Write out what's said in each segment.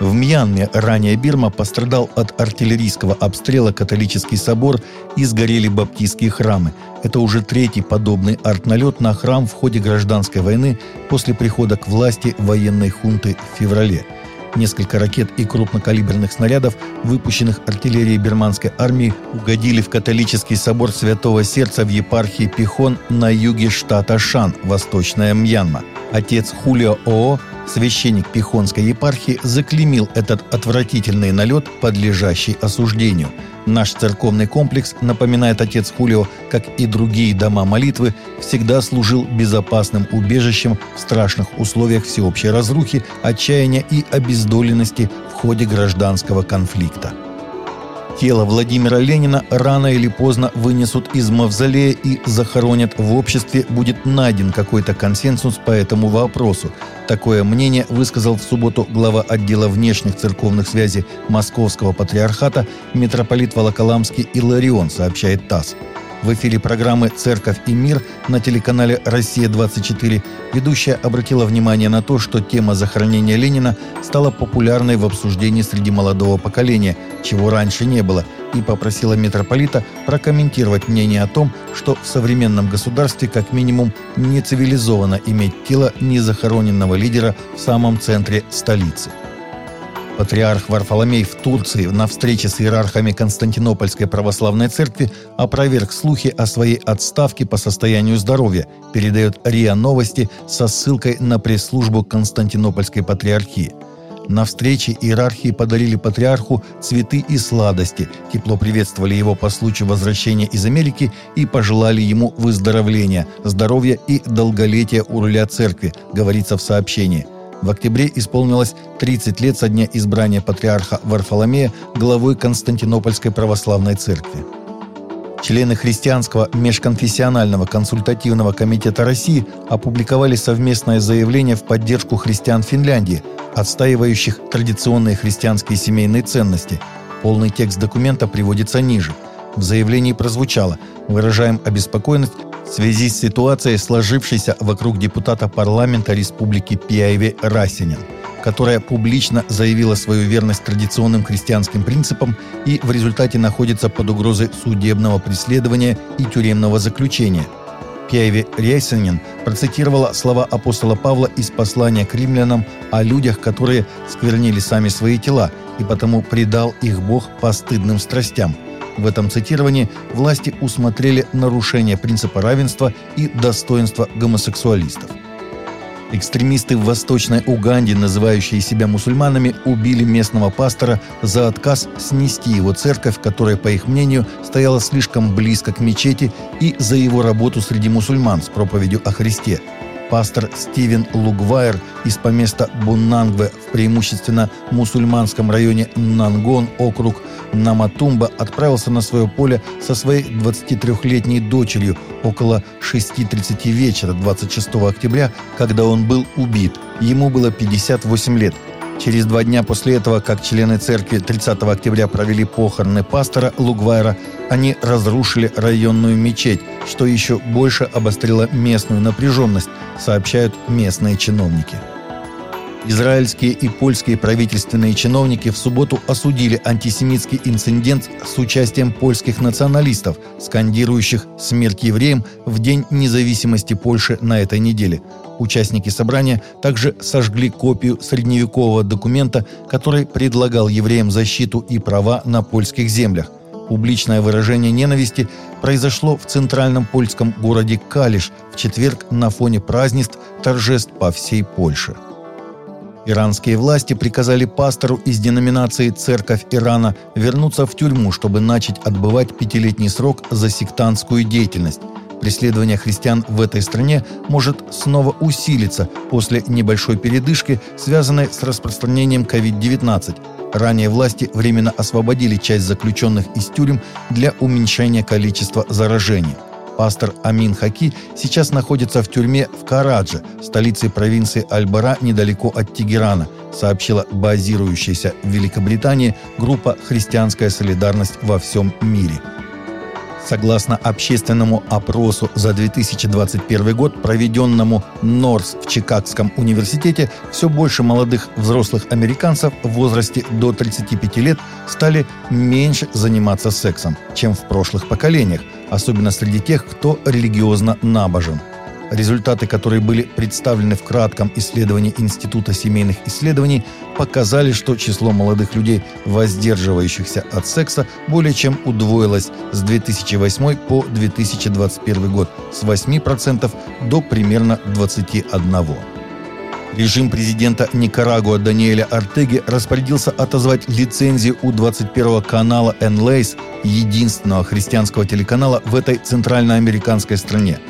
В Мьянме, ранее Бирма, пострадал от артиллерийского обстрела католический собор и сгорели баптистские храмы. Это уже третий подобный артналет на храм в ходе гражданской войны после прихода к власти военной хунты в феврале. Несколько ракет и крупнокалиберных снарядов, выпущенных артиллерией бирманской армии, угодили в католический собор Святого Сердца в епархии Пихон на юге штата Шан, восточная Мьянма. Отец Хулио Оо священник Пихонской епархии заклемил этот отвратительный налет, подлежащий осуждению. Наш церковный комплекс, напоминает отец Хулио, как и другие дома молитвы, всегда служил безопасным убежищем в страшных условиях всеобщей разрухи, отчаяния и обездоленности в ходе гражданского конфликта. Тело Владимира Ленина рано или поздно вынесут из мавзолея и захоронят в обществе, будет найден какой-то консенсус по этому вопросу. Такое мнение высказал в субботу глава отдела внешних церковных связей Московского патриархата митрополит Волоколамский Иларион, сообщает ТАСС. В эфире программы «Церковь и мир» на телеканале «Россия-24» ведущая обратила внимание на то, что тема захоронения Ленина стала популярной в обсуждении среди молодого поколения, чего раньше не было, и попросила митрополита прокомментировать мнение о том, что в современном государстве как минимум не цивилизованно иметь тело незахороненного лидера в самом центре столицы. Патриарх Варфоломей в Турции на встрече с иерархами Константинопольской православной церкви опроверг слухи о своей отставке по состоянию здоровья, передает РИА Новости со ссылкой на пресс-службу Константинопольской патриархии. На встрече иерархии подарили патриарху цветы и сладости, тепло приветствовали его по случаю возвращения из Америки и пожелали ему выздоровления, здоровья и долголетия у руля церкви, говорится в сообщении – в октябре исполнилось 30 лет со дня избрания патриарха Варфоломея главой Константинопольской православной церкви. Члены Христианского межконфессионального консультативного комитета России опубликовали совместное заявление в поддержку христиан Финляндии, отстаивающих традиционные христианские семейные ценности. Полный текст документа приводится ниже. В заявлении прозвучало «Выражаем обеспокоенность в связи с ситуацией, сложившейся вокруг депутата парламента Республики Пиаеве Расинин, которая публично заявила свою верность традиционным христианским принципам и в результате находится под угрозой судебного преследования и тюремного заключения. Пиаеве Рясинин процитировала слова апостола Павла из послания к римлянам о людях, которые сквернили сами свои тела, и потому предал их Бог постыдным страстям – в этом цитировании власти усмотрели нарушение принципа равенства и достоинства гомосексуалистов. Экстремисты в Восточной Уганде, называющие себя мусульманами, убили местного пастора за отказ снести его церковь, которая, по их мнению, стояла слишком близко к мечети, и за его работу среди мусульман с проповедью о Христе – Пастор Стивен Лугвайер из поместа Буннангве в преимущественно мусульманском районе Нангон, округ Наматумба, отправился на свое поле со своей 23-летней дочерью около 6.30 вечера 26 октября, когда он был убит. Ему было 58 лет – Через два дня после этого, как члены церкви 30 октября провели похороны пастора Лугвайра, они разрушили районную мечеть, что еще больше обострило местную напряженность, сообщают местные чиновники. Израильские и польские правительственные чиновники в субботу осудили антисемитский инцидент с участием польских националистов, скандирующих «Смерть евреям» в День независимости Польши на этой неделе. Участники собрания также сожгли копию средневекового документа, который предлагал евреям защиту и права на польских землях. Публичное выражение ненависти произошло в центральном польском городе Калиш в четверг на фоне празднеств торжеств по всей Польше. Иранские власти приказали пастору из деноминации «Церковь Ирана» вернуться в тюрьму, чтобы начать отбывать пятилетний срок за сектантскую деятельность. Преследование христиан в этой стране может снова усилиться после небольшой передышки, связанной с распространением COVID-19. Ранее власти временно освободили часть заключенных из тюрем для уменьшения количества заражений. Пастор Амин Хаки сейчас находится в тюрьме в Карадже, столице провинции Аль-Бара, недалеко от Тегерана, сообщила базирующаяся в Великобритании группа «Христианская солидарность во всем мире». Согласно общественному опросу за 2021 год, проведенному Норс в Чикагском университете, все больше молодых взрослых американцев в возрасте до 35 лет стали меньше заниматься сексом, чем в прошлых поколениях, особенно среди тех, кто религиозно набожен. Результаты, которые были представлены в кратком исследовании Института семейных исследований, показали, что число молодых людей, воздерживающихся от секса, более чем удвоилось с 2008 по 2021 год с 8% до примерно 21%. Режим президента Никарагуа Даниэля Артеги распорядился отозвать лицензию у 21 канала «Энлейс», единственного христианского телеканала в этой центральноамериканской стране –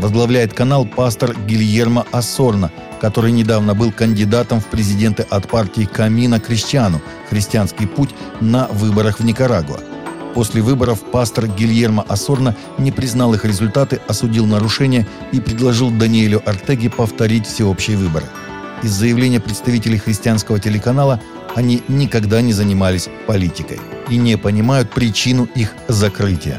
Возглавляет канал пастор Гильермо Ассорна, который недавно был кандидатом в президенты от партии Камина Крещану «Христианский путь» на выборах в Никарагуа. После выборов пастор Гильермо Ассорна не признал их результаты, осудил нарушения и предложил Даниэлю Артеге повторить всеобщие выборы. Из заявления представителей христианского телеканала они никогда не занимались политикой и не понимают причину их закрытия.